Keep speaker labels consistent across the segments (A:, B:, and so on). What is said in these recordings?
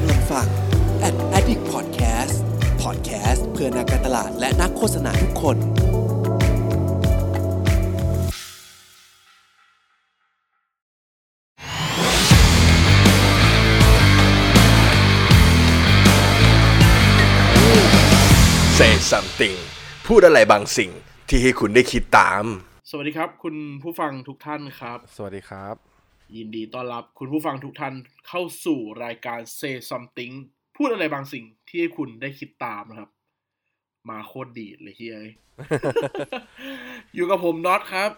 A: กำลังฟัง Ad Addict Podcast Podcast เพื่อนักการตลาดและนักโฆษณาทุกคน
B: Say something พูดอะไรบางสิ่งที่ให้คุณได้คิดตาม
C: สวัสดีครับ คุณผู้ฟังทุกท่านครับ
D: สวัสดีครับ
C: ยินดีต้อนรับคุณผู้ฟังทุกท่านเข้าสู่รายการ Say Something พูดอะไรบางสิ่งที่ให้คุณได้คิดตามนะครับ มาโคตรดีดเลยเฮ้ยอยู่กับผมน็อตครับ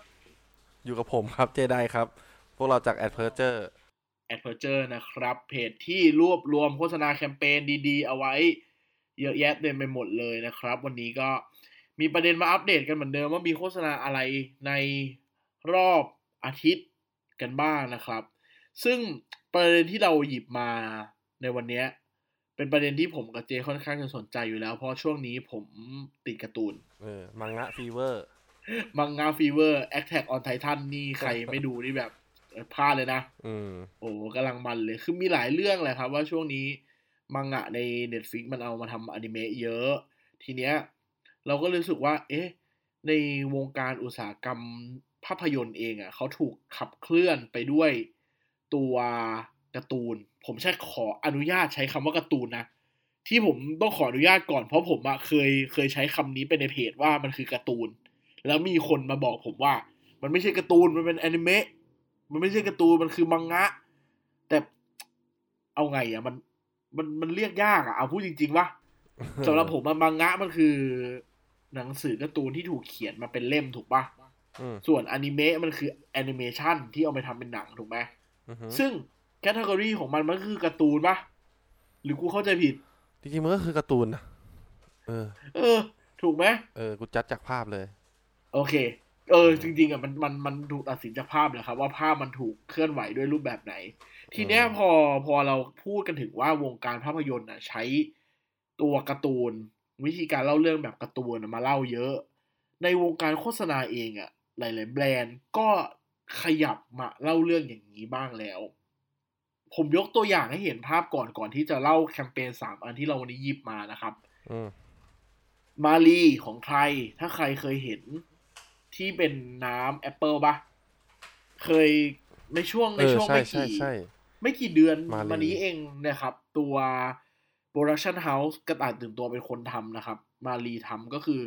D: อยู่กับผมครับเจไดครับ พวกเราจาก a d p e r t u r e
C: a d v e r t u r e นะครับ เพจที่รวบรวมโฆษณาแคมเปญดีๆ เอาไว้ เยอะแยะเต็มไปหมดเลยนะครับ วันนี้ก็มีประเด็นมาอัปเดตกันเหมือนเดิมว่ามีโฆษณาอะไรในรอบอาทิตย์ กันบ้างนะครับ ซึ่งประเด็นที่เราหยิบมาในวันนี้เป็นประเด็นที่ผมกับเจค่อนข้างจะสนใจอยู่แล้ว เพราะช่วงนี้ผมติดการ์ตูน
D: เออ มังงะ fever
C: มังงะ fever Attack on Titan นี่ใครไม่ดูนี่แบบเอ่อพลาดเลยนะ
D: อืม
C: โอ้กำลังมันเลย คือมีหลายเรื่องเลยครับ ว่าช่วงนี้มังงะใน Netflix มันเอามาทำอนิเมะเยอะ ทีเนี้ย เราก็รู้สึกว่า เอ๊ะ ในวงการอุตสาหกรรม ภาพยนตร์เองอะ่ะเขาถูกขับเคลื่อนไปด้วยตัวการ์ตูน ผมใช้ขออนุญาตใช้คำว่าการ์ตูนนะที่ผมต้องขออนุญาตก่อนเพราะผมอะเคยเคยใช้คำนี้ไปในเพจว่ามันคือการ์ตูน แล้วมีคนมาบอกผมว่า มันไม่ใช่การ์ตูนมันเป็นอนิเมะมันไม่ใช่การ์ตูนมันคือมังงะ แต่เอาไงอะมันมันมันเรียกยากอะเอาพูดจริงๆว่าสำหรับผมอะมังงะมันคือ หนังสือการ์ตูนที่ถูกเขียนมาเป็นเล่มถูกปะ
D: อืม
C: ส่วนอนิเมะมันคือแอนิเมชันที่เอาไปทำเป็นหนังถูกไหม
D: อือฮึ
C: ซึ่ง category ของมันมันก็คือการ์ตูนปะหรือกูเข้าใจผิด
D: จริงๆมันก็คือการ์ตูนนะเออ
C: เออ ถูกไหม
D: เออ กูจัดจากภาพเลย
C: โอเค เออ จริง ๆอะมันมันมันถูกตัดสินจากภาพแหละครับ ว่าภาพมันถูกเคลื่อนไหวด้วยรูปแบบไหน ทีเนี้ย
D: อืม
C: พอพอเราพูดกันถึงว่าวงการภาพยนตร์อะใช้ตัวการ์ตูน วิธีการเล่าเรื่องแบบการ์ตูนอะมาเล่าเยอะ ในวงการโฆษณาเองอะ หลาย ๆ แบรนด์ก็ขยับมาเล่าเรื่องอย่างนี้บ้างแล้ว ผมยกตัวอย่างให้เห็นภาพก่อนก่อนที่จะเล่าแคมเปญสามอันที่เราวันนี้หยิบมานะครับ
D: อืม
C: มาลีของใคร ถ้าใครเคยเห็นที่เป็นน้ำแอปเปิลปะเคยในช่วงใน
D: เออ
C: ช่วง
D: ใช่
C: ไม่
D: ใช่
C: กี่
D: ใช่
C: ไม่กี่เดือน
D: มาลี
C: มานี้เองนะครับ ตัว Production House กระต่ายตื่นตัวเป็นคนทำนะครับ มาลีทำก็คือ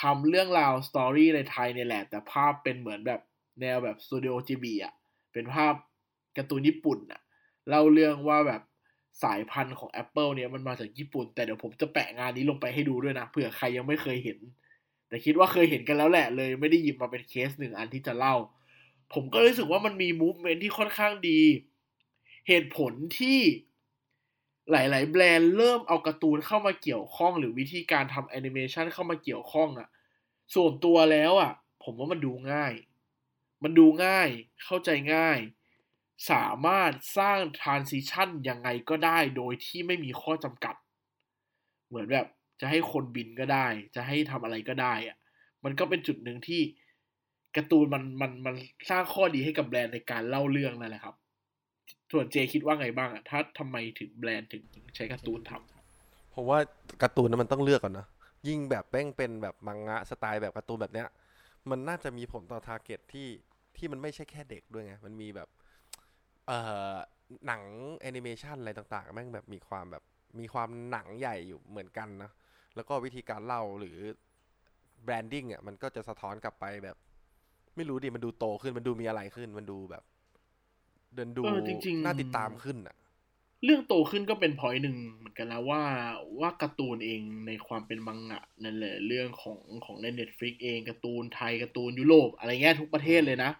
C: ทำเรื่องราว story ในไทยเนี่ยแหละ แต่ภาพเป็นเหมือนแบบแนวแบบ Studio Ghibli อะ เป็นภาพการ์ตูนญี่ปุ่นอะ เล่าเรื่องว่าแบบสายพันธุ์ของ แอปเปิล เนี่ยมันมาจากญี่ปุ่น แต่เดี๋ยวผมจะแปะงานนี้ลงไปให้ดูด้วยนะเผื่อใครยังไม่เคยเห็น แต่คิดว่าเคยเห็นกันแล้วแหละเลย ไม่ได้หยิบมาเป็นเคสหนึ่งอันที่จะเล่า ผมก็รู้สึกว่ามันมี movement ที่ค่อนข้างดี เหตุผลที่ หลาย ๆ แบรนด์เริ่มเอาการ์ตูนเข้ามาเกี่ยวข้อง หรือวิธีการทำแอนิเมชันเข้ามาเกี่ยวข้องอะส่วนตัวแล้วอะผมว่ามันดูง่าย มันดูง่าย เข้าใจง่าย สามารถสร้าง transition ยังไงก็ได้โดยที่ไม่มีข้อจำกัด เหมือนแบบจะให้คนบินก็ได้ จะให้ทำอะไรก็ได้อะมันก็เป็นจุดหนึ่งที่การ์ตูนมันมันมันสร้างข้อดีให้กับแบรนด์ในการเล่าเรื่องนั่นแหละครับ ส่วนเจคิดว่าไงบ้างอะถ้าทำไมถึงแบรนด์ถึงใช้การ์ตูนทำ
D: ผมว่าการ์ตูนนั้นมันต้องเลือกก่อนนะยิ่งแบบแป้งเป็นแบบมังงะสไตล์แบบการ์ตูนแบบเนี้ย มันน่าจะมีผลต่อ target ที่ที่มันไม่ใช่แค่เด็กด้วยไง มันมีแบบ เอ่อหนังแอนิเมชันอะไรต่างๆ แม่งแบบมีความแบบมีความหนังใหญ่อยู่เหมือนกันนะ แล้วก็วิธีการเล่าหรือ branding อะมันก็จะสะท้อนกลับไปแบบ ไม่รู้ดิมันดูโตขึ้นมันดูมีอะไรขึ้นมันดูแบบ เดินดู
C: เออจริงๆ
D: น่าติดตามขึ้นอะ
C: เรื่องโตขึ้นก็เป็น point หนึ่งเหมือนกันแล้วว่าว่าการ์ตูนเองในความเป็นมังงะนั่นแหละเรื่องของของใน Netflix เองการ์ตูนไทยการ์ตูนยุโรปอะไรเงี้ยทุกประเทศเลยนะ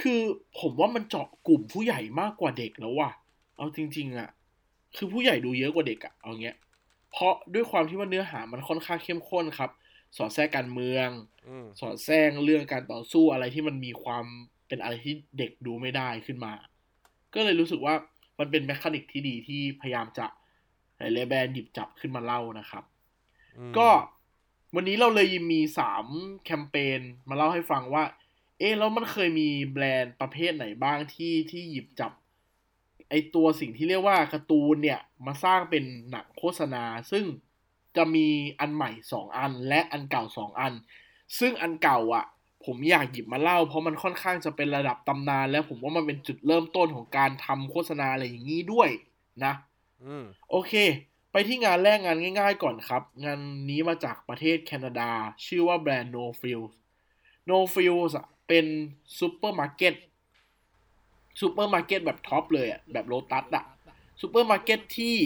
C: คือผมว่ามันเจาะกลุ่มผู้ใหญ่มากกว่าเด็กแล้วว่ะเอาจริง ๆ อะ คือผู้ใหญ่ดูเยอะกว่าเด็กอะเอาเงี้ย เพราะด้วยความที่ว่าเนื้อหามันค่อนข้างเข้มข้นครับ สอดแทรกการเมือง
D: อืม
C: สอดแทรกเรื่องการต่อสู้อะไรที่มันมีความเป็นอะไรที่เด็กดูไม่ได้ขึ้นมา ก็เลยรู้สึกว่ามันเป็นแมคานิกที่ดีที่พยายามจะหลายๆแบรนด์หยิบจับขึ้นมาเล่านะครับ
D: อืม
C: ก็วันนี้เราเลยมีสามแคมเปญมาเล่าให้ฟังว่า เอ๊ะแล้วมันเคยมีแบรนด์ประเภทไหนบ้างที่ที่หยิบจับ ไอตัวสิ่งที่เรียกว่าการ์ตูนเนี่ยมาสร้างเป็นหนังโฆษณา ซึ่งจะมีอันใหม่สองอันและอันเก่าสองอัน ซึ่งอันเก่าอะ ผมอยากหยิบมาเล่า เพราะมันค่อนข้างจะเป็นระดับตำนาน แล้วผมว่ามันเป็นจุดเริ่มต้นของการทำโฆษณาอะไรอย่างนี้ด้วยนะ
D: อืม
C: โอเค ไปที่งานแรกงานง่าย ๆ ก่อนครับ งานนี้มาจากประเทศแคนาดา ชื่อว่าแบรนด์ No Frills No Frills อะเป็นซูเปอร์มาร์เก็ตซูเปอร์มาร์เก็ตแบบท็อปส์เลยอะแบบโลตัสอะซูเปอร์มาร์เก็ตที่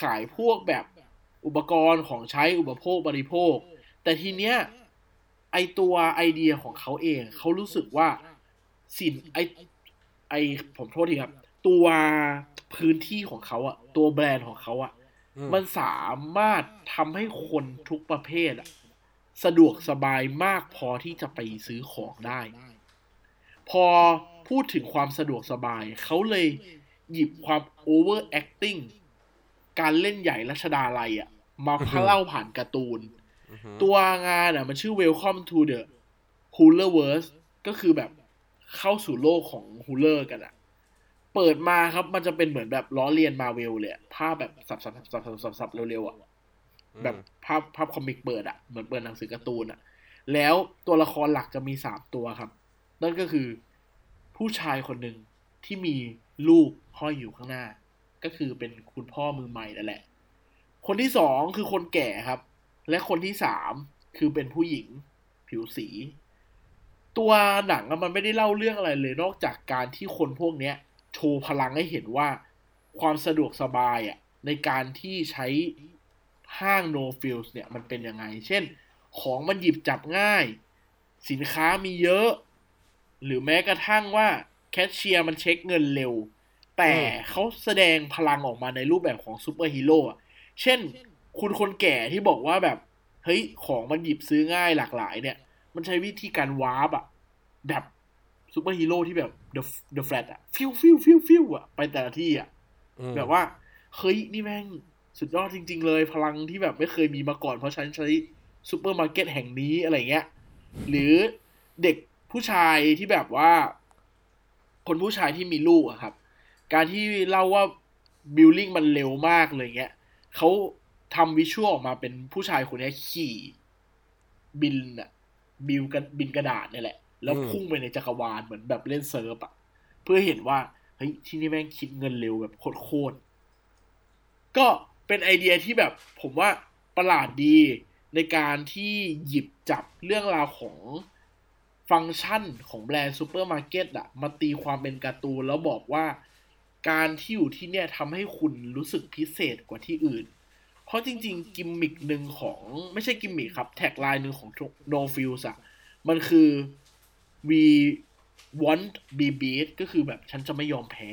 C: ขายพวกแบบอุปกรณ์ของใช้อุปโภคบริโภค แต่ทีเนี้ย ไอตัวไอเดียของเขาเอง เขารู้สึกว่าสินไอไอผมโทษทีครับ ตัวพื้นที่ของเขาอะตัวแบรนด์ของเขาอะ
D: อืม
C: มันสามารถทำให้คนทุกประเภทอะสะดวกสบายมากพอที่จะไปซื้อของได้ พอพูดถึงความสะดวกสบาย เขาเลยหยิบความ over acting การเล่นใหญ่รัชดาลัยอะมาพเล่าผ่านการ์ตูน
D: อือหือ
C: ตัวงานอะ มันชื่อ Welcome to the Hoolerverse ก็คือแบบเข้าสู่โลกของ Hooler กันอะ เปิดมาครับมันจะเป็นเหมือนแบบล้อเลียนมาเวลเลยภาพแบบสับสับสับสับสับสับสับเร็วๆอะแบบภาพภาพคอมิกเปิดอะเหมือนเปิดหนังสือการ์ตูนอะ แล้วตัวละครหลักจะมีสามตัวครับ นั่นก็คือผู้ชายคนหนึ่งที่มีลูกห้อยอยู่ข้างหน้า ก็คือเป็นคุณพ่อมือใหม่นั่นแหละ คนที่สองคือคนแก่ครับ และคนที่สามคือเป็นผู้หญิงผิวสี ตัวหนังอะมันไม่ได้เล่าเรื่องอะไรเลยนอกจากการที่คนพวกเนี้ย โชว์พลังให้เห็นว่าความสะดวกสบายอะในการที่ใช้ห้าง no f i l s เนี่ยมันเป็นยังไง เช่น ของมันหยิบจับง่าย สินค้ามีเยอะ หรือแม้กระทั่งว่าแคชเชียร์มันเช็คเงินเร็ว แต่เขาแสดงพลังออกมาในรูปแบบของซูเปอร์ฮีโร่อะเช่น คุณคนแก่ที่บอกว่าแบบ เฮ้ยของมันหยิบซื้อง่ายหลากหลายเนี่ย มันใช้วิธีการวาร์ปอะแบบซูเปอร์ฮีโร่ที่แบบ The The Flash อะฟิวฟิวฟิวฟิวอะไปแต่ละที่อะ
D: อืม
C: แบบว่า เฮ้ย นี่แม่งสุดยอดจริง ๆ เลย พลังที่แบบไม่เคยมีมาก่อนเพราะฉันใช้ซูเปอร์มาร์เก็ตแห่งนี้อะไรเงี้ย หรือเด็กผู้ชายที่แบบว่า คนผู้ชายที่มีลูกอะครับ การที่เล่าว่าbilling มันเร็วมากเลยเงี้ยเขา ทำ visual ออกมาเป็นผู้ชายคนนี้ขี่บิลอะบิลกันบิลกระดาษเนี่ยแหละ แล้วพุ่งไปในจักรวาลเหมือนแบบเล่นเซิร์ฟอะเพื่อเห็นว่า เฮ้ย ที่นี่แม่งคิดเงินเร็วแบบโคตรก็เป็นไอเดียที่แบบผมว่าประหลาดดีในการที่หยิบจับเรื่องราวของฟังก์ชันของแบรนด์ซูเปอร์มาร์เก็ตอะมาตีความเป็นการ์ตูนแล้วบอกว่า การที่อยู่ที่เนี่ยทำให้คุณรู้สึกพิเศษกว่าที่อื่น เพราะจริง ๆ กิมมิกหนึ่งของไม่ใช่กิมมิกครับ tagline หนึ่งของ No f i l s อะมันคือ we won't be beat ก็คือแบบฉันจะไม่ยอมแพ้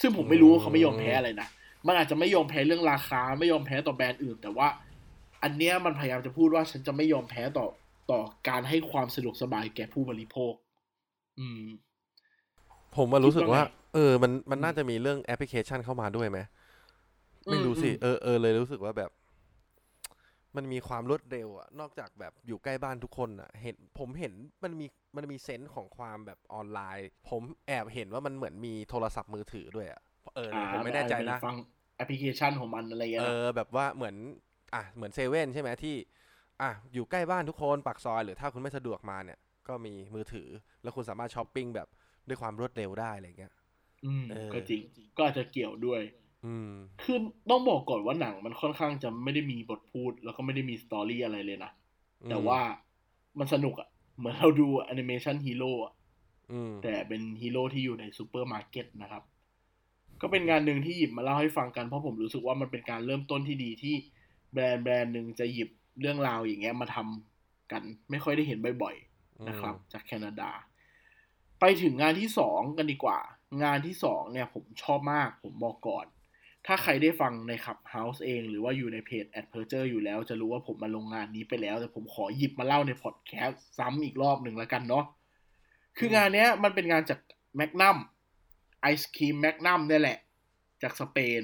C: ซึ่งผมไม่รู้ว่าเขาไม่ยอมแพ้อะไรนะ มันอาจจะไม่ยอมแพ้เรื่องราคา ไม่ยอมแพ้ต่อแบรนด์อื่น แต่ว่า อันเนี้ยมันพยายามจะพูดว่าฉันจะไม่ยอมแพ้ต่อต่อการให้ความสะดวกสบายแก่ผู้บริโภค อืม
D: ผมมารู้สึกว่า
C: คิดว่าไง
D: เออ มันมันน่าจะมีเรื่องแอปพลิเคชันเข้ามาด้วยไหม ไม่รู้สิ
C: อืม
D: เออเออเลยรู้สึกว่าแบบ มันมีความรวดเร็วอะนอกจากแบบอยู่ใกล้บ้านทุกคนอะเห็นผมเห็นมันมีมันมี sense ของความแบบออนไลน์ ผมแอบเห็นว่ามันเหมือนมีโทรศัพท์มือถือด้วยอะเออเลยผมไม่แน่ใจนะ
C: ฟังแอปพลิเคชันของมันอะไรอย่างเงี้ย
D: เอ
C: นะ
D: อแบบว่าเหมือน อะเหมือนเซเว่นใช่ไหมที่ อะอยู่ใกล้บ้านทุกคนปากซอยหรือถ้าคุณไม่สะดวกมาเนี่ย ก็มีมือถือ แล้วคุณสามารถช้อปปิ้งแบบด้วยความรวดเร็วได้อะไรเงี้ย
C: อืม
D: เออ
C: ก็จริงก็อาจจะเกี่ยวด้วย
D: อืม
C: คือต้องบอกก่อนว่าหนังมันค่อนข้างจะไม่ได้มีบทพูด แล้วก็ไม่ได้มี story อะไรเลยนะ แต่ว่ามันสนุกอะเหมือนเราดูแอนิเมชันฮีโร่อะ
D: อืม
C: แต่เป็นฮีโร่ที่อยู่ในซูเปอร์มาร์เก็ตนะครับ ก็เป็นงานหนึ่งที่หยิบมาเล่าให้ฟังกัน เพราะผมรู้สึกว่ามันเป็นการเริ่มต้นที่ดีที่แบรนด์แบรนด์หนึ่งจะหยิบเรื่องราวอย่างเงี้ยมาทำกัน ไม่ค่อยได้เห็นบ่อยๆนะครับ จากแคนาดา ไปถึงงานที่สองกันดีกว่า งานที่สองเนี่ยผมชอบมาก ผมบอกก่อน ถ้าใครได้ฟังในขับเฮาส์เอง หรือว่าอยู่ในเพจ a d p e r t u r e อยู่แล้ว จะรู้ว่าผมมาลงงานนี้ไปแล้ว แต่ผมขอหยิบมาเล่าในพอดแคสต์ซ้ำอีกรอบหนึ่งแล้วกันเนาะคืองานเนี้ยมันเป็นงานจากแมกนัมไอศครีมแมกนัมเนี่ยแหละ จากสเปน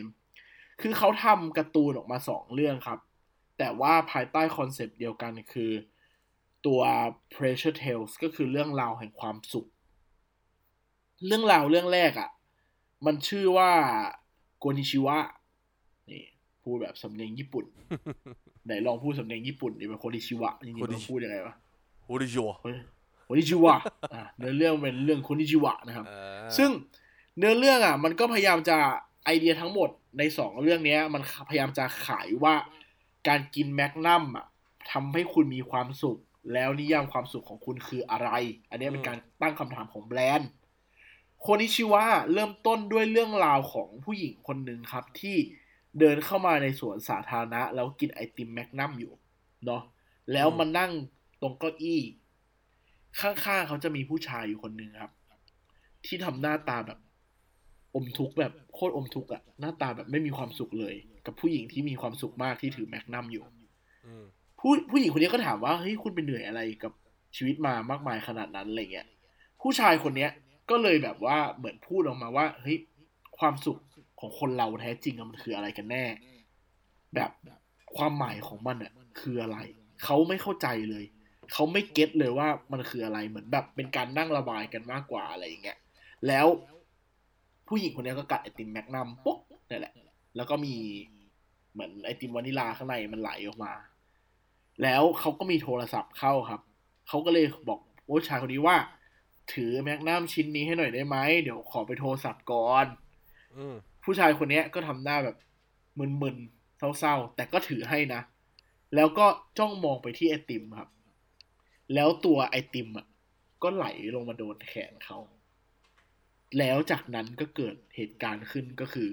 C: คือเขาทำการ์ตูนออกมาสองเรื่องครับ แต่ว่าภายใต้คอนเซปต์เดียวกันคือตัว Pleasure Tales ก็คือเรื่องราวแห่งความสุข เรื่องราวเรื่องแรกอะ่ะ มันชื่อว่า こんにちは นี่พูดแบบสำเนียงญี่ปุ่น ไหนลองพูดสำเนียงญี่ปุ่นดิเป็น こんにちは จริงๆมันพูดยังไงวะ
D: โอริโย
C: เฮ้ย こんにちは อะเนื้อเรื่องเป็นเรื่อง こんにちは นะครับ
D: อ่า
C: ซึ่งเนื้อเรื่องอะ มันก็พยายามจะไอเดียทั้งหมดในสองเรื่องเนี้ย มันพยายามจะขายว่าการกินแมกนัมอะทำให้คุณมีความสุข แล้วนิยามความสุขของคุณคืออะไร อันเนี้ยเป็นการตั้งคำถามของแบรนด์ โคนิชิวะเริ่มต้นด้วยเรื่องราวของผู้หญิงคนหนึ่งครับ ที่เดินเข้ามาในสวนสาธารณะ แล้วกินไอติมแมกนัมอยู่เนาะแล้วมานั่งตรงเก้าอี้ ข้างๆเขาจะมีผู้ชายอยู่คนหนึ่งครับ ที่ทำหน้าตาแบบ อมทุกข์แบบโคตรอมทุกข์อะหน้าตาแบบไม่มีความสุขเลย กับผู้หญิงที่มีความสุขมากที่ถือแมกนัมอยู่
D: อืม
C: ผู้ผู้หญิงคนนี้ก็ถามว่าเฮ้ยคุณเป็นเหนื่อยอะไรกับชีวิตมามากมายขนาดนั้นอะไรเงี้ยผู้ชายคนเนี้ย ก็เลยแบบว่าเหมือนพูดออกมาว่าเฮ้ยความสุขของคนเราแท้จริงมันคืออะไรกันแน่ แบบความหมายของมันอะคืออะไร เขาไม่เข้าใจเลย เขาไม่เก็ตเลยว่ามันคืออะไรเหมือนแบบเป็นการนั่งระบายกันมากกว่าอะไรอย่างเงี้ยแล้วผู้หญิงคนนี้ก็กัดไอติมแมกนัมปุ๊บนี่นแหละ แล้วก็มีเหมือนไอติมวานิลาข้างในมันไหลออกมา แล้วเขาก็มีโทรศัพท์เข้าครับ เขาก็เลยบอกโอ้ชายคนนี้ว่า ถือแมกนัมชิ้นนี้ให้หน่อยได้ไหมเดี๋ยวขอไปโทรศัพท์ก่อน
D: อืม
C: ผู้ชายคนเนี้ยก็ทำหน้าแบบมึนๆเศร้าๆ แต่ก็ถือให้นะ แล้วก็จ้องมองไปที่ไอติมครับ แล้วตัวไอติมอะ ก็ไหลลงมาโดนแขนเขา แล้วจากนั้นก็เกิดเหตุการณ์ขึ้นก็คือ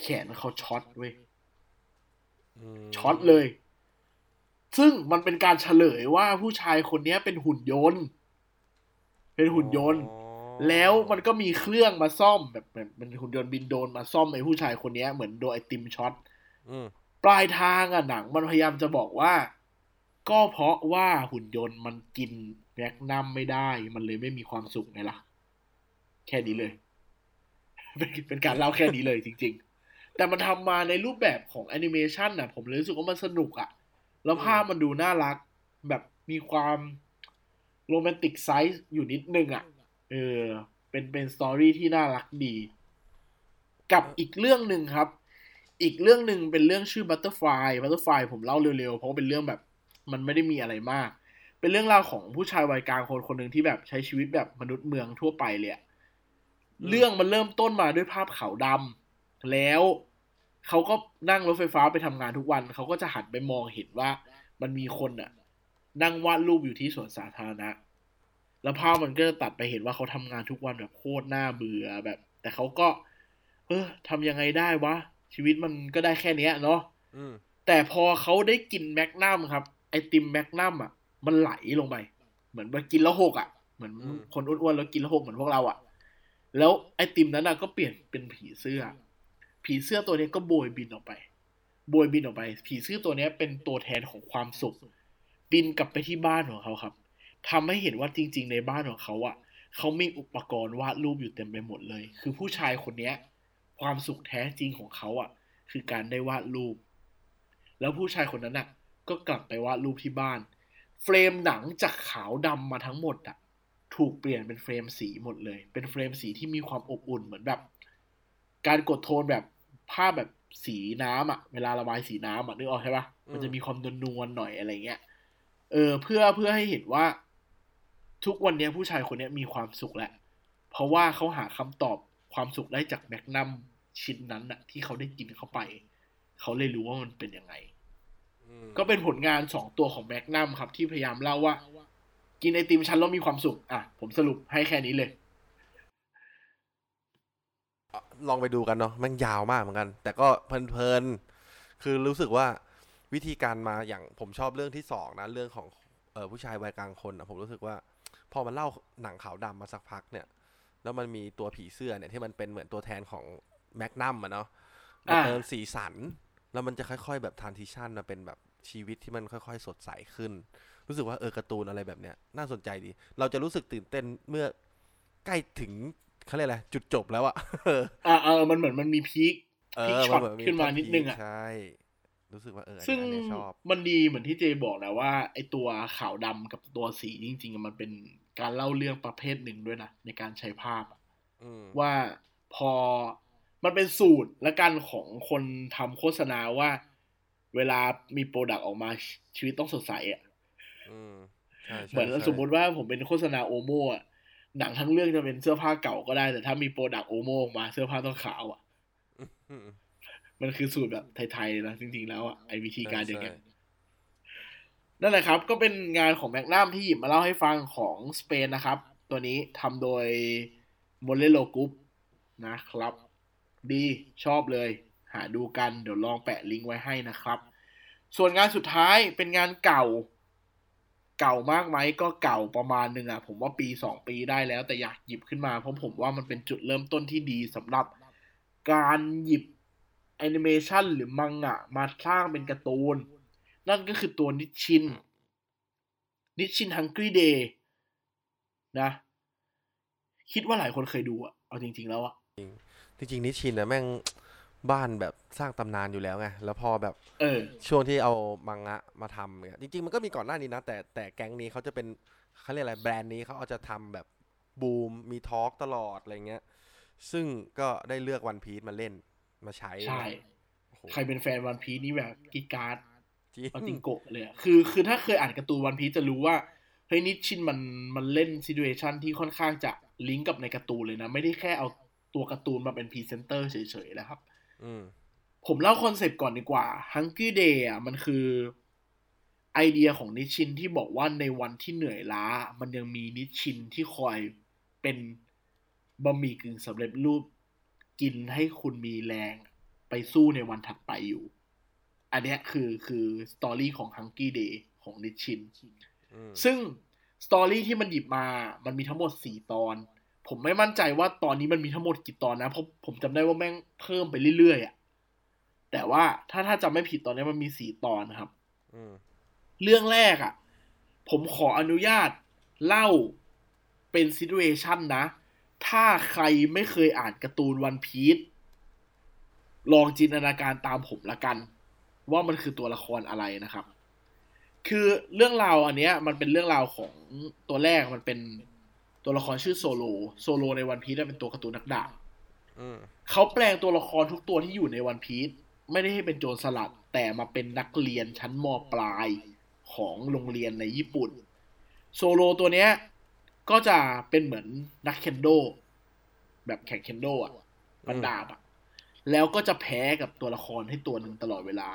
C: แขนเขาช็อตเว้ย ช็อตเลย ซึ่งมันเป็นการเฉลยว่าผู้ชายคนเนี้ยเป็นหุ่นยนต์ เป็นหุ่นยนต์
D: อ๋อ
C: แล้วมันก็มีเครื่องมาซ่อมแบบเหมือนเป็นหุ่นยนต์บินโดรนมาซ่อมไอ้ผู้ชายคนเนี้ยเหมือนโดนไอติมช็อต
D: อืม
C: ปลายทางอะหนัง มันพยายามจะบอกว่า ก็เพราะว่าหุ่นยนต์มันกินแมกนัมไม่ได้ มันเลยไม่มีความสุขไงล่ะ แค่นี้เลย เป็นเป็นการเล่าแค่นี้เลยจริง ๆ แต่มันทำมาในรูปแบบของแอนิเมชันอะผมเลยรู้สึกว่ามันสนุกอะแล้วภาพมันดูน่ารัก แบบมีความ โรแมนติกไซไฟอยู่นิดนึงอะเออ เป็นเป็น story ที่น่ารักดี กับอีกเรื่องหนึ่งครับ อีกเรื่องหนึ่งเป็นเรื่องชื่อ Butterfly Butterfly ผมเล่าเร็วๆ เพราะว่าเป็นเรื่องแบบ มันไม่ได้มีอะไรมาก เป็นเรื่องราวของผู้ชายวัยกลางคนคนหนึ่งที่แบบใช้ชีวิตแบบมนุษย์เมืองทั่วไปเลยอะเรื่องมันเริ่มต้นมาด้วยภาพขาวดำแล้วเขาก็นั่งรถไฟฟ้าไปทำงานทุกวัน เขาก็จะหันไปมองเห็นว่ามันมีคนอะ นั่งวาดรูปอยู่ที่สวนสาธารณะ แล้วภาพมันก็จะตัดไปเห็นว่าเขาทำงานทุกวันแบบโคตรน่าเบื่อแบบ แต่เขาก็ เออทำยังไงได้วะ ชีวิตมันก็ได้แค่เนี้ยเนาะ
D: อืม
C: แต่พอเขาได้กินแมกนัมครับ ไอติมแมกนัมอะ มันไหลลงไป เหมือนว่ากินแล้วหกอะ เหมือนคนอ้วนๆแล้วกินแล้วหกเหมือนพวกเราอะ แล้วไอติมนั้นอะก็เปลี่ยนเป็นผีเสื้อ ผีเสื้อตัวนี้ก็โบยบินออกไป โบยบินออกไป ผีเสื้อตัวเนี้ยเป็นตัวแทนของความสุข บินกลับไปที่บ้านของเขาครับทำให้เห็นว่าจริง ๆ ในบ้านของเขาอะเขามีอุปกรณ์วาดรูปอยู่เต็มไปหมดเลย คือผู้ชายคนเนี้ย ความสุขแท้จริงของเขาอะ คือการได้วาดรูป แล้วผู้ชายคนนั้นน่ะ ก็กลับไปวาดรูปที่บ้าน เฟรมหนังจากขาวดำมาทั้งหมดอะ ถูกเปลี่ยนเป็นเฟรมสีหมดเลย เป็นเฟรมสีที่มีความอบอุ่นเหมือนแบบ การกดโทนแบบภาพแบบสีน้ำอะ เวลาระบายสีน้ำอะนึกออกใช่ปะมันจะมีความนวลๆหน่อยอะไรเงี้ย เออเพื่อเพื่อให้เห็นว่า ทุกวันเนี้ยผู้ชายคนเนี้ยมีความสุขแหละ เพราะว่าเขาหาคำตอบความสุขได้จากแมกนัมชิ้นนั้นน่ะที่เขาได้กินเข้าไป เขาเลยรู้ว่ามันเป็นยังไง
D: อืม
C: ก็เป็นผลงานสองตัวของแมกนัมครับ ที่พยายามเล่าว่า กินไอติมชั้นแล้วมีความสุข อะ ผมสรุปให้แค่นี้เลย
D: ลองไปดูกันเนาะแมันยาวมากเหมือนกัน แต่ก็เพลินๆคือรู้สึกว่า วิธีการมาอย่างผมชอบเรื่องที่สองนะเรื่องของเออผู้ชายวัยกลางคนอะผมรู้สึกว่า พอมันเล่าหนังขาวดำมาสักพักเนี่ย แล้วมันมีตัวผีเสื้อเนี่ยที่มันเป็นเหมือนตัวแทนของแมกนัมอะเนาะมา
C: อ่า
D: เติมสีสัน แล้วมันจะค่อยๆ แบบทานทิชันมาเป็นแบบชีวิตที่มันค่อยๆ สดใสขึ้น รู้สึกว่าเออการ์ตูนอะไรแบบเนี้ยน่าสนใจดี เราจะรู้สึกตื่นเต้นเมื่อใกล้ถึงเขาเรียกอะไรจุดจบแล้วอะ
C: อ่าเออมันเหมือนมันมีพีค
D: เอ
C: พีค
D: อ
C: ช็อต
D: เหมื
C: ขึ้นมานิดนึงอะ
D: ใช่ รู้สึกว่าเอออัน
C: ซึ่ง
D: เนี้ยชอบ
C: มันดีเหมือนที่เจบอกนะว่าไอตัวขาวดำกับตัวสีจริงๆอะมันเป็นการเล่าเรื่องประเภทหนึ่งด้วยนะ ในการใช้ภาพอะ
D: อืม
C: ว่าพอมันเป็นสูตรและกันของคนทำโฆษณาว่า เวลามี product ออกมาชีวิตต้องสดใสอะ
D: อืมใช่ใช่
C: เหมือน
D: ใช่
C: สมมุติว่าผมเป็นโฆษณาโอโมอะหนังทั้งเรื่องจะเป็นเสื้อผ้าเก่าก็ได้แต่ถ้ามี product โอโมออกมาเสื้อผ้าต้องขาวอะ
D: อื ม
C: มันคือสูตรแบบไทยๆเลยนะจริงๆแล้วอะไอ้วิธีการอย่างเงี้ย
D: ใช่
C: นั่นแหละครับ ก็เป็นงานของแมกนัมที่หยิบมาเล่าให้ฟังของสเปนนะครับ ตัวนี้ทำโดยโมเลโลกรุ๊ปนะครับ ดีชอบเลย หาดูกันเดี๋ยวลองแปะลิงก์ไว้ให้นะครับ ส่วนงานสุดท้ายเป็นงานเก่า เก่ามากไหมก็เก่าประมาณหนึ่งอะผมว่าปีสองปีได้แล้วแต่อยากหยิบขึ้นมา เพราะผมว่ามันเป็นจุดเริ่มต้นที่ดีสำหรับการหยิบแอนิเมชันหรือมังงะมาสร้างเป็นการ์ตูน นั่นก็คือตัวนิชชิน นิชชิน Hungry Dayนะ คิดว่าหลายคนเคยดูอะเอาจริง ๆ แล้วอะ
D: จริงๆนิชินนะแม่งบ้านแบบสร้างตำนานอยู่แล้วไง แล้วพอแบบ
C: เออ
D: ช่วงที่เอามังงะมาทำเนี่ยจริง ๆ มันก็มีก่อนหน้านี้นะ แต่แต่แก๊งนี้เขาจะเป็นเขาเรียกอะไรแบรนด์นี้เขาเอาจะทำแบบบูมมี talk ตลอดอะไรเงี้ย ซึ่งก็ได้เลือกวันพี e มาเล่น มาใช้
C: ใช่
D: โอ้โห
C: ใครเป็นแฟนวันพีซนี่แบบกรี๊ดกร๊าด
D: จริง
C: ปาจิงโกะเลยอะคือ คือถ้าเคยอ่านการ์ตูนวันพีซจะรู้ว่าเฮ้ยนิชชินมันมันเล่นซิ t u เ t ชันที่ค่อนข้างจะลิงก์กับในการ์ตูนเลยนะ ไม่ได้แค่เอาตัวการ์ตูนมาเป็นพรีเซนเตอร์เฉยๆนะครับ
D: อืม
C: ผมเล่าคอนเซปต์ก่อนดีกว่า Hungry Day อะมันคือไอเดียของนิชชินที่บอกว่าในวันที่เหนื่อยล้า มันยังมีนิชชินที่คอยเป็นบะหมี่กึ่งสำเร็จรูป กินให้คุณมีแรงไปสู้ในวันถัดไปอยู่ อันเนี้ยคือคือ story ของ Hungry Day ของนิชชิน
D: อืม
C: ซึ่ง story ที่มันหยิบมา มันมีทั้งหมดสี่ตอน ผมไม่มั่นใจว่าตอนนี้มันมีทั้งหมดกี่ตอนนะ เพราะผมจำได้ว่าแม่งเพิ่มไปเรื่อยๆอะแต่ว่าถ้าถ้าจำไม่ผิดตอนนี้มันมีสี่ตอนนะครับ
D: อืม
C: เรื่องแรกอะ่ะ ผมขออนุญาตเล่าเป็นซิ t u เ t ชันนะ ถ้าใครไม่เคยอ่านการ์ตูนวันพีซลองจินตนาการตามผมละกัน ว่ามันคือตัวละครอะไรนะครับ คือเรื่องราวอันเนี้ย มันเป็นเรื่องราวของตัวแรกมันเป็นตัวละครชื่อโซโลโซโลในวันพีซเป็นตัวการ์ตูนนักดาบ
D: อืม
C: เขาแปลงตัวละครทุกตัวที่อยู่ในวันพีซไม่ได้ให้เป็นโจรสลัด แต่มาเป็นนักเรียนชั้นม.ปลายของโรงเรียนในญี่ปุ่น โซโลตัวเนี้ย ก็จะเป็นเหมือนนักเคนโด แบบแข่งเคนโดอะฟันดาบอะ แล้วก็จะแพ้กับตัวละครให้ตัวหนึ่งตลอดเวลา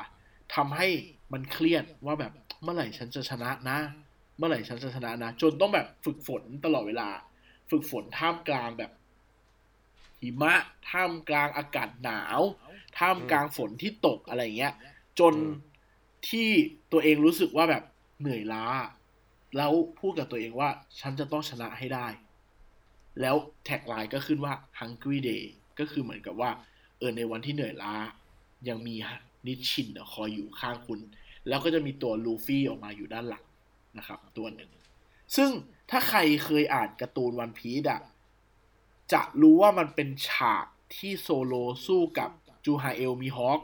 C: ทำให้มันเครียดว่าแบบเมื่อไหร่ฉันจะชนะนะ เมื่อไหร่ฉันจะชนะนะ จนต้องแบบฝึกฝนตลอดเวลา ฝึกฝนท่ามกลางแบบหิมะ ท่ามกลางอากาศหนาว ท่ามกลางฝนที่ตกอะไรเงี้ย จนที่ตัวเองรู้สึกว่าแบบเหนื่อยล้า แล้วพูดกับตัวเองว่า ฉันจะต้องชนะให้ได้ แล้วแท็กไลน์ก็ขึ้นว่า hungry day ก็คือเหมือนกับว่า เออในวันที่เหนื่อยล้า ยังมีนิชชินคอยอยู่ข้างคุณ แล้วก็จะมีตัวลูฟี่ออกมาอยู่ด้านหลังนะครับ ตัวหนึ่ง ซึ่งถ้าใครเคยอ่านการ์ตูนวันพีดอะจะรู้ว่ามันเป็นฉากที่โซโลสู้กับจูฮาเอลมีฮอค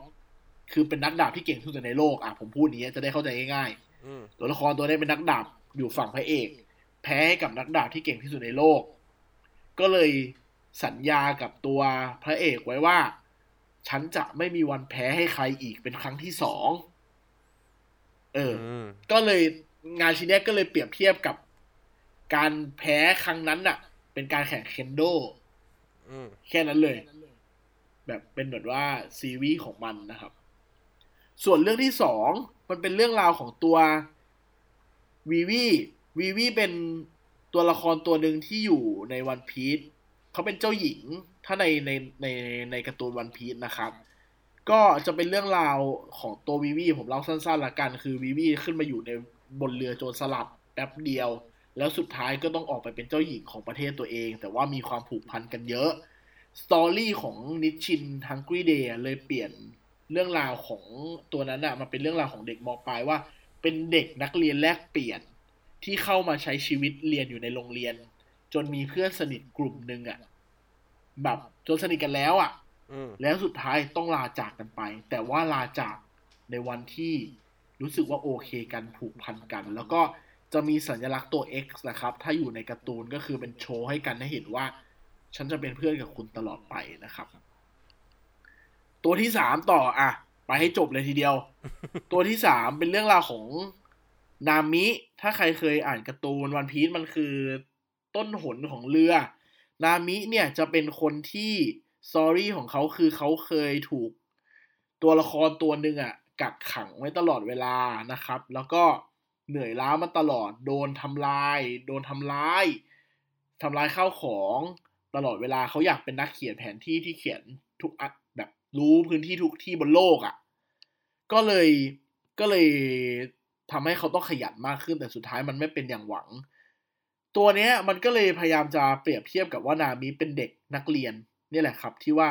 C: คือเป็นนักดาบที่เก่งที่สุดในโลกอะผมพูดอย่างนี้จะได้เข้าใจง่ายๆ
D: อืม
C: ตัวละครตัวนี้เป็นนักดาบ อยู่ฝั่งพระเอก แพ้ให้กับนักดาบที่เก่งที่สุดในโลก ก็เลยสัญญากับตัวพระเอกไว้ว่า ฉันจะไม่มีวันแพ้ให้ใครอีกเป็นครั้งที่สองเออ
D: อืม
C: ก็เลยงานชิ้นเนี้ยก็เลยเปรียบเทียบกับการแพ้ครั้งนั้นน่ะ เป็นการแข่งเคนโด
D: อืม
C: แค่นั้นเลย แบบเป็นแบบว่าซีรีส์ของมันนะครับ ส่วนเรื่องที่สองมันเป็นเรื่องราวของตัว วีวีวีวีเป็นตัวละครตัวหนึ่งที่อยู่ในวันพีชเขาเป็นเจ้าหญิงถ้าในในในในการ์ตูนวันพีชนะครับ ก็จะเป็นเรื่องราวของตัววีวีผมเล่าสั้นๆละกัน คือวีวีขึ้นมาอยู่ในบนเรือโจรสลัดแป๊บเดียว แล้วสุดท้ายก็ต้องออกไปเป็นเจ้าหญิงของประเทศตัวเอง แต่ว่ามีความผูกพันกันเยอะสตอรี่ของนิชชินฮังกรีเดย์เลยเปลี่ยนเรื่องราวของตัวนั้นอะมันเป็นเรื่องราวของเด็กมปลายว่า เป็นเด็กนักเรียนแลกเปลี่ยนที่เข้ามาใช้ชีวิตเรียนอยู่ในโรงเรียน จนมีเพื่อนสนิทกลุ่มหนึ่งอะแบบจนสนิทกันแล้วอะ
D: อืม
C: แล้วสุดท้ายต้องลาจากกันไป แต่ว่าลาจากในวันที่รู้สึกว่าโอเคกันผูกพันกัน แล้วก็จะมีสัญลักษณ์ตัว X นะครับ ถ้าอยู่ในการ์ตูนก็คือเป็นโชว์ให้กันให้เห็นว่า ฉันจะเป็นเพื่อนกับคุณตลอดไปนะครับ ตัวที่สามต่ออะ ไปให้จบเลยทีเดียว ตัวที่สามเป็นเรื่องราวของนามิ ถ้าใครเคยอ่านการ์ตูนวันพี e มันคือต้นหนของเรือ นามิเนี่ยจะเป็นคนที่สอรี่ของเขาคือเขาเคยถูกตัวละครตัวหนึ่งอะกักขังไว้ตลอดเวลานะครับ แล้วก็เหนื่อยล้ามาตลอด โดนทำลาย โดนทำร้ายทำลายข้าวของตลอดเวลาเขาอยากเป็นนักเขียนแผนที่ที่เขียนทุกอันแบบ รู้พื้นที่ทุกที่บนโลกอะ่ะ ก็เลยก็เลยทำให้เขาต้องขยันมากขึ้นแต่สุดท้ายมันไม่เป็นอย่างหวัง ตัวเนี้ยมันก็เลยพยายามจะเปรียบเทียบกับว่านามิเป็นเด็กนักเรียนนี่แหละครับ ที่ว่า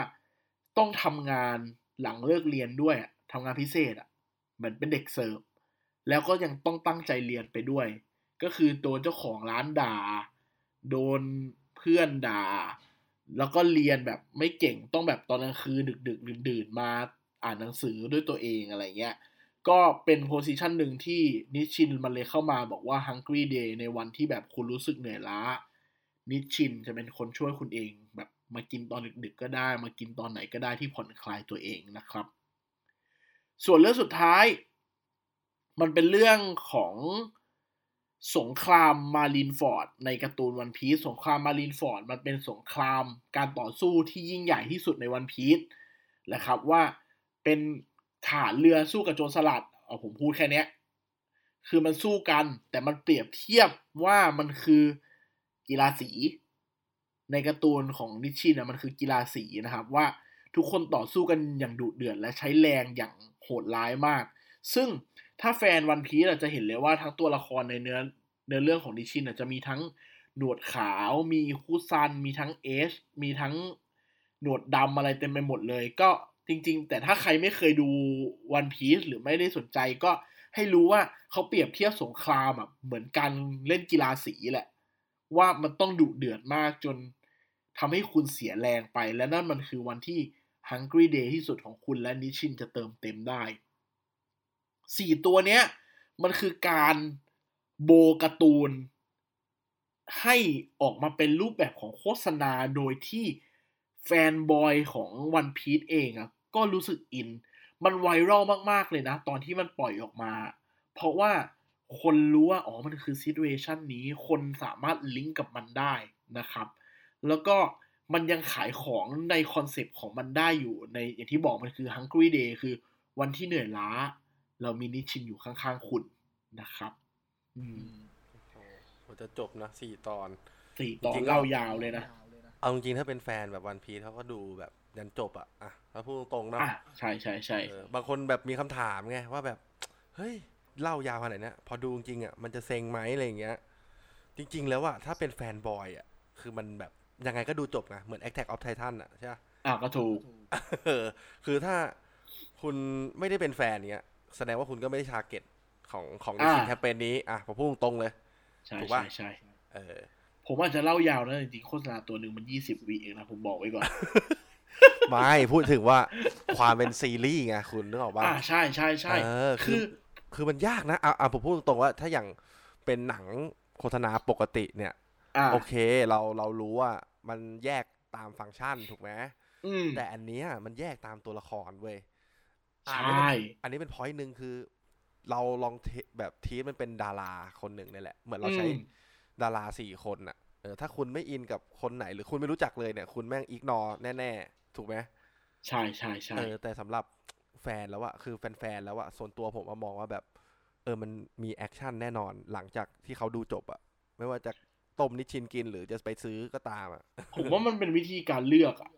C: ต้องทำงานหลังเลิกเรียนด้วยทำงานพิเศษอะ่ะเหมือนเป็นเด็กเสิร์ฟแล้วก็ยังต้องตั้งใจเรียนไปด้วย ก็คือโดนเจ้าของร้านด่า โดนเพื่อนด่า แล้วก็เรียนแบบไม่เก่งต้องแบบตอนกลางคืนดึกดึกดื่นดื่นมาอ่านหนังสือด้วยตัวเองอะไรเงี้ย ก็เป็นโพสิชันหนึ่งที่นิชินมันเลยเข้ามาบอกว่า Hungry Day ในวันที่แบบคุณรู้สึกเหนื่อยล้า นิชินจะเป็นคนช่วยคุณเอง แบบมากินตอนดึกๆก็ได้ มากินตอนไหนก็ได้ที่ผ่อนคลายตัวเองนะครับ ส่วนเรื่องสุดท้าย มันเป็นเรื่องของ สงครามมารินฟอร์ด ในการ์ตูนวันพีซสงครามมารินฟอร์ดมันเป็นสงครามการต่อสู้ที่ยิ่งใหญ่ที่สุดในวันพีซแหละครับว่าเป็นทหารเรือสู้กับโจรสลัดเอาผมพูดแค่นี้คือมันสู้กันแต่มันเปรียบเทียบว่ามันคือกีฬาสี ในการ์ตูนของนิชชินนะมันคือกีฬาสีนะครับ ว่าทุกคนต่อสู้กันอย่างดุเดือดและใช้แรงอย่างโหดร้ายมาก ซึ่ง ถ้าแฟนวันพีซจะเห็นเลยว่าทั้งตัวละครในเนื้อเนื้อเรื่องของดิชินจะมีทั้งหนวดขาว มีคูซัน มีทั้งเอช มีทั้งหนวดดำอะไรเต็มไปหมดเลย ก็จริง ๆ แต่ถ้าใครไม่เคยดูวันพีซหรือไม่ได้สนใจก็ให้รู้ว่าเขาเปรียบเทียบสงครามอะเหมือนการเล่นกีฬาสีแหละ ว่ามันต้องดุเดือดมากจนทำให้คุณเสียแรงไป และนั่นมันคือวันที่ Hungry Day ที่สุดของคุณและ Nissin จะเติมเต็มได้ สี่ตัวเนี้ย มันคือการโบการ์ตูน ให้ออกมาเป็นรูปแบบของโฆษณาโดยที่ fanboy ของ One Piece เองอะก็รู้สึกอิน มัน viral มากๆเลยนะ ตอนที่มันปล่อยออกมา เพราะว่าคนรู้ว่า อ๋อ มันคือ situation นี้ คนสามารถลิงก์กับมันได้นะครับ แล้วก็มันยังขายของในคอนเซปต์ของมันได้อยู่ในอย่างที่บอกมันคือ Hungry Day คือวันที่เหนื่อยล้า เรามีนิชินอยู่ข้างๆคุณนะครับ อืม
D: โหจะจบนะสี่ตอน
C: สี่ตอนเล่ายาวเลยนะ
D: เอาจริงๆถ้าเป็นแฟนแบบวันพีเขาก็ดูแบบยันจบอะอะถ้าพูดตรงๆนะ
C: ใช่ใช่ใช่
D: บางคนแบบมีคำถามไงว่าแบบ เฮ้ยเล่ายาวขนาดนี้พอดูจริงอะมันจะเซ็งไหมอะไรเงี้ย จริง ๆ แล้วอะถ้าเป็นแฟนบอยอะคือมันแบบยังไงก็ดูจบนะเหมือน Attack of Titan อะใช่ไหม
C: อะก็ถูก
D: คือถ้าคุณไม่ได้เป็นแฟนเนี้ย แสดงว่าคุณก็ไม่ได้ชาเก็ตของของในแคมเปญนี้อะผมพูดตรงเลย
C: ใช่ใช่ใช่
D: เออ
C: ผมอาจจะเล่ายาวนะจริงๆโฆษณาตัวหนึ่งมันยี่สิบวิเองนะผมบอกไว้ก่อน
D: ไม่พูดถึงว่าความเป็นซีรีส์ไงคุณนึกออกป่ะ
C: อ่าใช่ใช่ใช่
D: คือ คือมันยากนะอะผมพูดตรงว่าถ้าอย่างเป็นหนังโฆษณาปกติเนี่ยโอเคเราเรารู้ว่ามันแยกตามฟังก์ชันถูกไหมแต่อันนี้มันแยกตามตัวละครเว้ย
C: ใช่
D: อันนี้เป็นพอยต์หนึ่งคือ เราลองแบบทีมันเป็นดาราคนหนึ่งนี่แหละ เหมือนเราใช้ดาราสี่คนอะเออถ้าคุณไม่อินกับคนไหนหรือคุณไม่รู้จักเลยเนี่ย คุณแม่งอีกนอแน่ ๆ ถูกไหม
C: ใช่ใช่ใช่เอ
D: อแต่สำหรับแฟนแล้วอะคือแฟนๆแล้วอะส่วนตัวผมมองว่าแบบ เออมันมี action แน่นอนหลังจากที่เขาดูจบอะไม่ว่าจะต้ม Nissin กินหรือจะไปซื้อก็ตามอะ
C: ผมว่ามันเป็นวิธีการเลือกอะ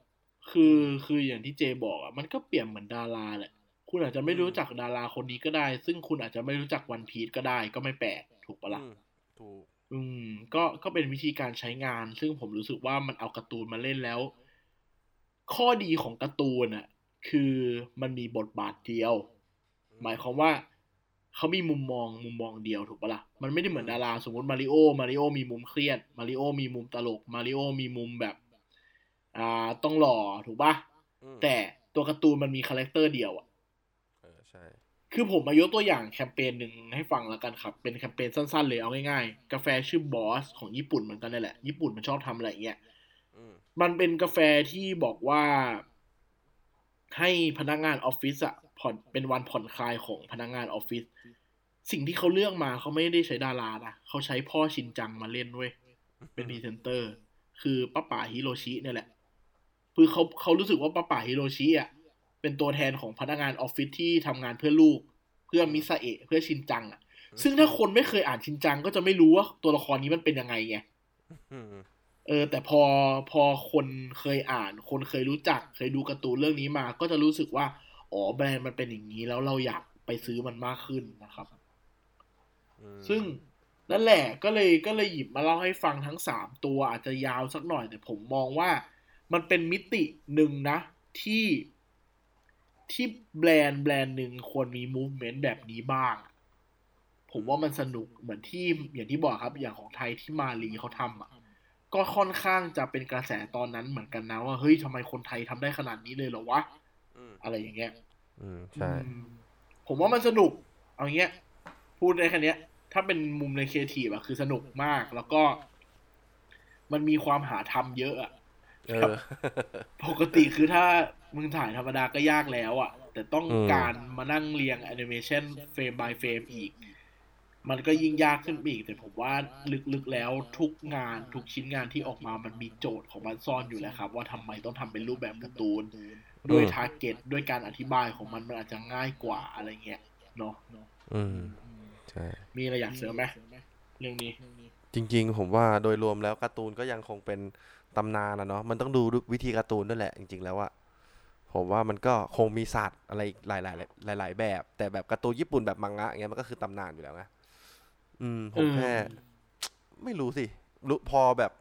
C: คือคืออย่างที่เจบอกอะมันก็เปลี่ยนเหมือนดาราแหละ คุณอาจจะไม่รู้จักดาราคนนี้ก็ได้ ซึ่งคุณอาจจะไม่รู้จัก One Piece ก็ได้ ก็ไม่แปลกถูกปะล่ะ
D: ถูก
C: อืม ก็ก็เป็นวิธีการใช้งาน ซึ่งผมรู้สึกว่ามันเอาการ์ตูนมาเล่นแล้ว ข้อดีของการ์ตูนอะคือมันมีบทบาทเดียว หมายความว่าเขามีมุมมองมุมมองเดียวถูกปะล่ะ มันไม่ได้เหมือนดารา สมมติมาริโอ มาริโอมีมุมเครียด มาริโอมีมุมตลก มาริโอมีมุมแบบ อ่า ต้องหล่อถูกปะแต่ตัวการ์ตูนมันมี character เดียวอะ คือผมมายกตัวอย่างแคมเปญหนึ่งให้ฟังแล้วกันครับ เป็นแคมเปญสั้นๆเลยเอาง่ายๆ กาแฟชื่อ Boss ของญี่ปุ่นเหมือนกันนั่นแหละ ญี่ปุ่นมันชอบทำอะไรเงี้ย
D: อืม
C: มันเป็นกาแฟที่บอกว่า ให้พนักงานออฟฟิศอะผ่อนเป็นวันผ่อนคลายของพนักงานออฟฟิศสิ่งที่เขาเลือกมาเขาไม่ได้ใช้ดารานะเขาใช้พ่อชินจังมาเล่นเว้ยเป็นพรีเซนเตอร์ คือปาป๊าฮิโรชิเนี่ยแหละ คือเขาเขารู้สึกว่าปาป๊าฮิโรชิอะ เป็นตัวแทนของพนักงานออฟฟิศที่ทำงานเพื่อลูก เพื่อมิซาเอะเพื่อชินจังอะ ซึ่งถ้าคนไม่เคยอ่านชินจังก็จะไม่รู้ว่าตัวละครนี้มันเป็นยังไงไง
D: อืม
C: เออ แต่พอพอคนเคยอ่าน คนเคยรู้จัก เคยดูการ์ตูนเรื่องนี้มา ก็จะรู้สึกว่าอ๋อแบรนด์มันเป็นอย่างนี้แล้วเราอยากไปซื้อมันมากขึ้นนะครับ
D: อืม
C: ซึ่งนั่นแหละก็เลยก็เลยหยิบมาเล่าให้ฟังทั้งสามตัวอาจจะยาวสักหน่อยแต่ผมมองว่า มันเป็นมิติหนึ่งนะ ที่ ที่แบรนด์แบรนด์หนึ่งควรมี movement แบบนี้บ้าง ผมว่ามันสนุกเหมือนที่อย่างที่บอกครับ อย่างของไทยที่มาลีเขาทำอะ ก็ค่อนข้างจะเป็นกระแสตอนนั้นเหมือนกันนะว่าเฮ้ยทำไมคนไทยทำได้ขนาดนี้เลยเหรอวะ
D: อืม
C: อะไรอย่างเงี้ย
D: อืมใช่
C: อืมผมว่ามันสนุก เอาเงี้ย พูดได้แค่เนี้ยถ้าเป็นมุมในครีเอทีฟอะคือสนุกมากแล้วก็ มันมีความหาทำเยอะอะ
D: เออ
C: ปกติคือถ้า มึงถ่ายธรรมดาก็ยากแล้วอะแต่ต้อง
D: อืม
C: การมานั่งเรียงแอนิเมชันเฟรม by เฟรมอีก มันก็ยิ่งยากขึ้นไปอีก แต่ผมว่าลึกๆแล้วทุกงานทุกชิ้นงานที่ออกมามันมีโจทย์ของมันซ่อนอยู่แล้วครับ ว่าทำไมต้องทำเป็นรูปแบบการ์ตูน ด้วย target ด้วยการอธิบายของมันมันอาจจะง่ายกว่าอะไรเงี้ยเนาะ
D: อืมใช่
C: มีอะไรอยากเสริมไหมเรื่องนี้
D: จริง ๆ ผมว่าโดยรวมแล้วการ์ตูนก็ยังคงเป็นตำนานนะเนาะมันต้องดูวิธีการ์ตูนด้วยแหละ จริง ๆ แล้วอะ ผมว่ามันก็คงมีศาสตร์อะไรอีกหลายๆหลายๆแบบ แต่แบบการ์ตูนญี่ปุ่นแบบมังงะอย่างเงี้ยมันก็คือตำนานอยู่แล้วไงอืมผม
C: อืม
D: แค่ไม่รู้สิรู้พอแบบ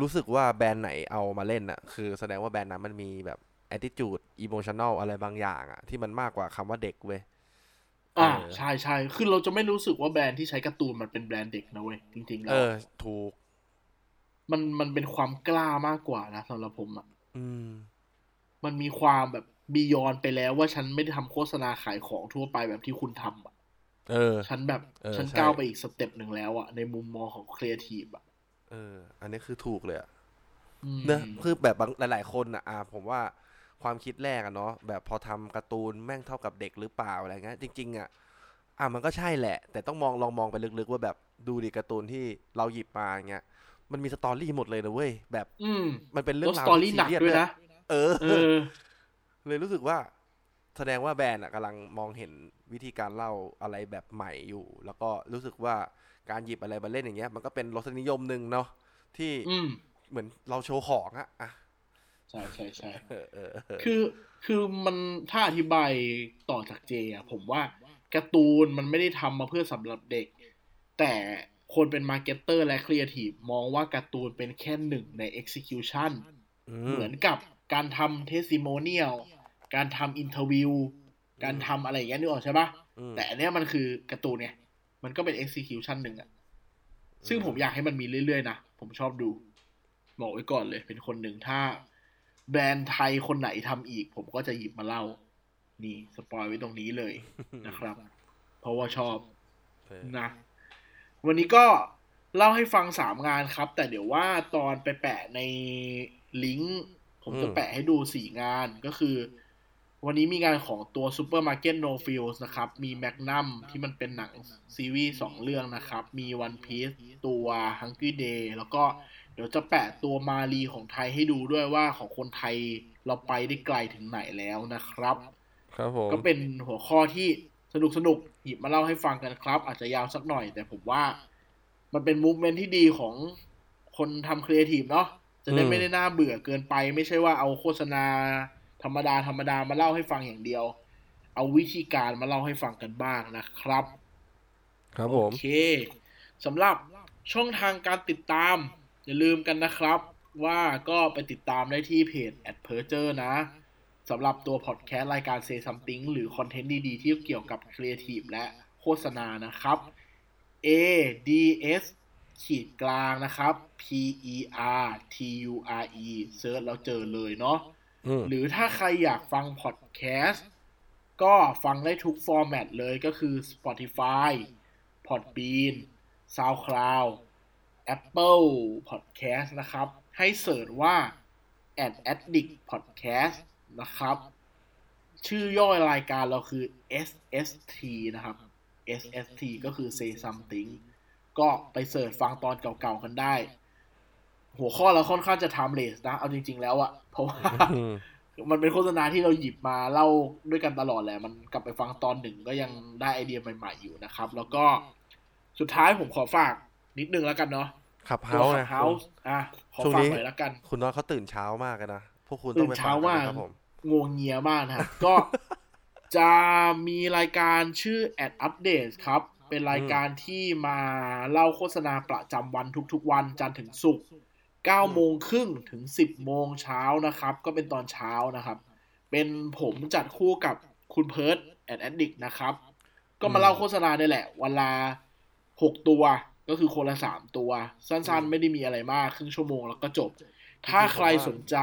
D: รู้สึกว่าแบรนด์ไหนเอามาเล่นอะคือแสดงว่าแบรนด์นั้นมันมีแบบ attitude emotional อะไรบางอย่างอะที่มันมากกว่าคำว่าเด็กเว้ย
C: อ่า
D: เออ
C: ใช่ใช่คือเราจะไม่รู้สึกว่าแบรนด์ที่ใช้การ์ตูนมันเป็นแบรนด์เด็กนะเว้ยจริงๆแล้
D: เอ
C: ว
D: อถูก
C: มันมันเป็นความกล้ามากกว่านะสำหรับผมอะ
D: อืม
C: มันมีความแบบ beyond ไปแล้วว่าฉันไม่ได้ทำโฆษณาขายของทั่วไปแบบที่คุณทำอะ
D: เออ
C: ฉันแบบ
D: เออ
C: ฉัน
D: ใช่
C: ก้าวไปอีก step หนึ่งแล้วอะในมุมมองของครีเอทีฟอะ
D: เออ อันนี้คือถูกเลยอะ
C: อืม
D: เนอะคือแบบบางหลาย ๆ คนอะอะผมว่าความคิดแรกอะเนาะแบบพอทำการ์ตูนแม่งเท่ากับเด็กหรือเปล่าอะไรเงี้ยจริง ๆอะอะมันก็ใช่แหละ แต่ต้องมองลองมองไปลึกๆว่าแบบดูดิการ์ตูนที่เราหยิบมาเงี้ยมันมีสตอรี่หมดเลยนะเว้ยแบบ
C: อืม
D: มันเป็นเรื่
C: แล้
D: อ
C: ว
D: ง
C: ส
D: ราว
C: ตอรี่หนัก
D: ซีเรี
C: ด้วย
D: ส
C: นะ
D: เออ
C: เออ
D: เลยรู้สึกว่า แสดงว่าแบรนด์อะกำลังมองเห็นวิธีการเล่าอะไรแบบใหม่อยู่ แล้วก็รู้สึกว่าการหยิบอะไรมาเล่นอย่างเงี้ย มันก็เป็นรสนิยมหนึ่งเนาะที่
C: อืม
D: เหมือนเราโชว์ของอะอะ
C: ใช่ใช่ใช่
D: เออเออเออ
C: คือคือมันถ้าอธิบายต่อจากเจอะผมว่าการ์ตูนมันไม่ได้ทำมาเพื่อสำหรับเด็ก แต่คนเป็น marketer และครีเอทีฟมองว่าการ์ตูนเป็นแค่หนึ่งใน execution เหมือนกับ การทำเทส i ิโมเนียลการทำ interview การทำอะไรอย่างเงี้ยนึกออกใช่ปะ
D: อืม
C: แต่อันเนี้ยมันคือการ์ตูนเนี่ย มันก็เป็น execution หนึ่งอะซึ่งผมอยากให้มันมีเรื่อยๆนะ ผมชอบดู บอกไว้ก่อนเลย เป็นคนหนึ่งถ้า แบรนด์ไทยคนไหนทำอีก ผมก็จะหยิบมาเล่า นี่สปอยไว้ตรงนี้เลยนะครับ เพราะว่าชอบ
D: เออ
C: นะ วันนี้ก็เล่าให้ฟังสามงานครับ แต่เดี๋ยวว่าตอนไปแปะในลิงก์ ผมจะแปะให้ดูสี่งานก็คือ วันนี้มีงานของตัว Supermarket No Fields นะครับ มีแม g นัมที่มันเป็นหนังซีรีส์สองเรื่องนะครับ มี One Piece ตัว Hungry Day แล้วก็เดี๋ยวจะแปะตัวมาลีของไทยให้ดูด้วยว่าของคนไทยเราไปได้ไกลถึงไหนแล้วนะครับ
D: ครับผม
C: ก็เป็นหัวข้อที่สนุกสนุกๆหยิบมาเล่าให้ฟังกันครับ อาจจะยาวสักหน่อย แต่ผมว่า มันเป็น movement ที่ดีของคนทำครีเอทีฟเนาะ จะได้ไม่ได้น่าเบื่อเกินไป ไม่ใช่ว่าเอาโฆษณา ธรรมดาธรรมดามาเล่าให้ฟังอย่างเดียว เอาวิธีการมาเล่าให้ฟังกันบ้างนะครับ
D: ครับผม
C: โอเคสำหรับช่องทางการติดตาม อย่าลืมกันนะครับ ว่าก็ไปติดตามได้ที่เพจ a d p e r t u r นะสำหรับตัวพอดแคสต์รายการ Say Something หรือ content ดีๆ ที่เกี่ยวกับครีเอทีฟและโฆษณานะครับ A D S ขีดกลางนะครับ P E R T U R E search แล้วเจอเลยเนาะ
D: อืม
C: หรือถ้าใครอยากฟังพอดแคสต์ก็ฟังได้ทุก format เลยก็คือ Spotify Podbean SoundCloud Apple Podcast นะครับ ให้ search ว่า Ad Addict Podcast นะครับ ชื่อย่อยรายการเราคือ SST นะครับ SST ก็คือ Say Something ก็ไป search ฟังตอนเก่าๆกันได้ หัวข้อเราค่อนข้างจะ timeless นะ เอาจริง ๆ แล้วอะเพราะว่า
D: อืม
C: มันเป็นโฆษณาที่เราหยิบมาเล่าด้วยกันตลอดแหละ มันกลับไปฟังตอนหนึ่งก็ยังได้ไอเดียใหม่ๆอยู่นะครับ แล้วก็สุดท้ายผมขอฝากนิดนึงแล้วกันเนาะ Clubhouse
D: นะ
C: Clubhouse อะขอ
D: ช่วง
C: ฝาก
D: นี้
C: หน่อยแล้วกัน
D: คุณน้อยเขาตื่นเช้ามากเลยนะ พวกคุณ
C: ต้
D: องตื่น
C: เช้าไป
D: ฟังกัน
C: มาก
D: นะครับผม
C: งัวเงียมากนะครับก็จะมีรายการชื่อ Ad Update ครับ เป็นรายการที่มาเล่าโฆษณาประจำวันทุกๆวันจันทร์ถึงศุกร์9โมงครึ่งถึง 10 โมงเช้านะครับ ก็เป็นตอนเช้านะครับ เป็นผมจัดคู่กับคุณเพิร์ด Ad Addict นะครับ ก็มาเล่าโฆษณาได้แหละ วันละหกตัวก็คือคนละสามตัว สั้นๆ ไม่ได้มีอะไรมาก ครึ่งชั่วโมงแล้วก็จบ ถ้าใครสนใจ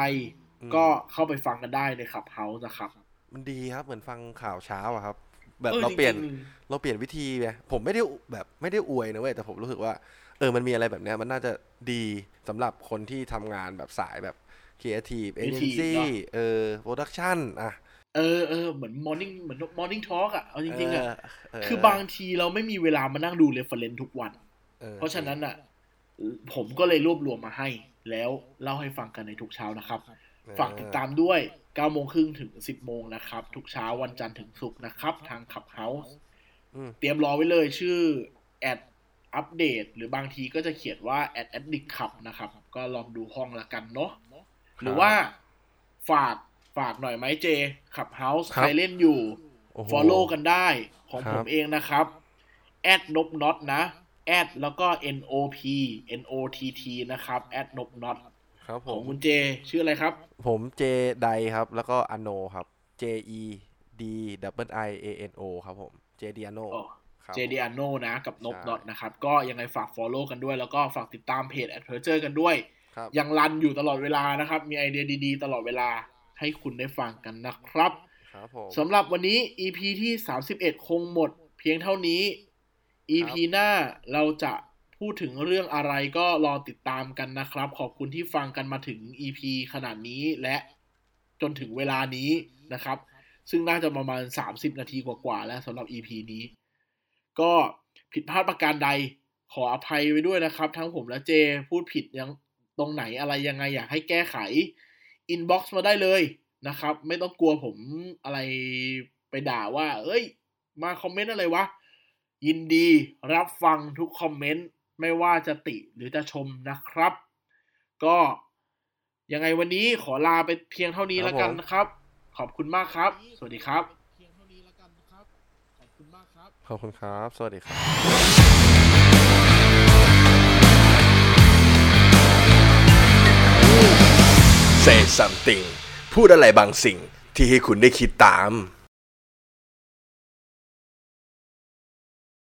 D: อืม
C: ก็เข้าไปฟังกันได้ใน Clubhouse นะครับ
D: มันดีครับเหมือนฟังข่าวเช้าอะครับ แบบเอ
C: อ
D: เราเปลี่ยน
C: จง
D: เราเปลี่ยนวิธีไงผมไม่ได้แบบไม่ได้อวยนะเว้ยแต่ผมรู้สึกว่า เออมันมีอะไรแบบเนี้ยมันน่าจะดีสำหรับคนที่ทำงานแบบสายแบบ Creative Agency เออ Production อะ
C: ๆเออเออเหมือน morning เหมือน morning talk อะเอาจริงๆอะ
D: เออ
C: คือบางทีเราไม่มีเวลามานั่งดู reference ทุกวันเอ
D: อ
C: เพราะฉะนั้นอะ ผมก็เลยรวบรวมมาให้ แล้วเล่าให้ฟังกันในทุกเช้านะครับ ฝากติดตามด้วย 9โมงครึ่งถึง 10 โมงนะครับ ทุกเช้าวันจันทร์ถึงศุกร์นะครับ ทาง Clubhouse
D: อืม
C: เตรียมรอไว้เลยชื่อ Ad Update หรือบางทีก็จะเขียนว่า Ad Addict Club นะครับ ก็ลองดูห้องละกันเนาะหรือว่าฝากฝากหน่อยไหมเจ Clubhouse ใครเล่นอยู่
D: โอ้โห
C: follow กันได้ของ
D: ครับ
C: ผมเองนะครับแอดนพน็อตนะแอดแล้วก็ n o p n o t t นะครับแอดนบน็อต
D: ครับผ
C: ของ
D: ม
C: คุณเจชื่ออะไรครับ
D: ผมเจไดครับ แล้วก็อโนครับ J E D W I A N O ครับผม J D A N O
C: อ๋อ
D: ครับ
C: เจ d ดีอาโนนะ กับนบ
D: ใช่
C: น็อตนะครับ ก็ยังไงฝาก follow กันด้วย แล้วก็ฝากติดตามเพจ a d v e r t u r e กันด้วย
D: ครับ
C: ยังรันอยู่ตลอดเวลานะครับ มีไอเดียดีๆ ตลอดเวลาให้คุณได้ฟังกันนะครับ
D: ครับผม
C: สำหรับวันนี้ EP ที่ 31 คงหมด เพียงเท่านี้ EP หน้าเราจะ พูดถึงเรื่องอะไรก็รอติดตามกันนะครับ ขอบคุณที่ฟังกันมาถึง EP ขนาดนี้และจนถึงเวลานี้นะครับ ซึ่งน่าจะประมาณ 30 นาทีกว่าๆแล้วสำหรับ EP นี้ ก็ผิดพลาดประการใดขออภัยไว้ด้วยนะครับ ทั้งผมและเจพูดผิดยังตรงไหนอะไรยังไงอยากให้แก้ไขอินบ็อกซ์มาได้เลยนะครับ ไม่ต้องกลัวผมอะไรไปด่าว่า เอ้ย มาคอมเมนต์อะไรวะ ยินดีรับฟังทุกคอมเมนต์ ไม่ว่าจะติหรือจะชมนะครับ ก็ยังไงวันนี้ขอลาไปเพียงเท่านี้
D: ครับ
C: แล้วกัน
D: ผม
C: นะครับ ขอบคุณมากครับ สวัสดีครับเพียงเท่านี้แล้วกันนะครับ ขอบคุณมากครับ
D: ขอบคุณครับ สวัสดีครับ
B: Say something พูดอะไรบางสิ่งที่ให้คุณได้คิดตาม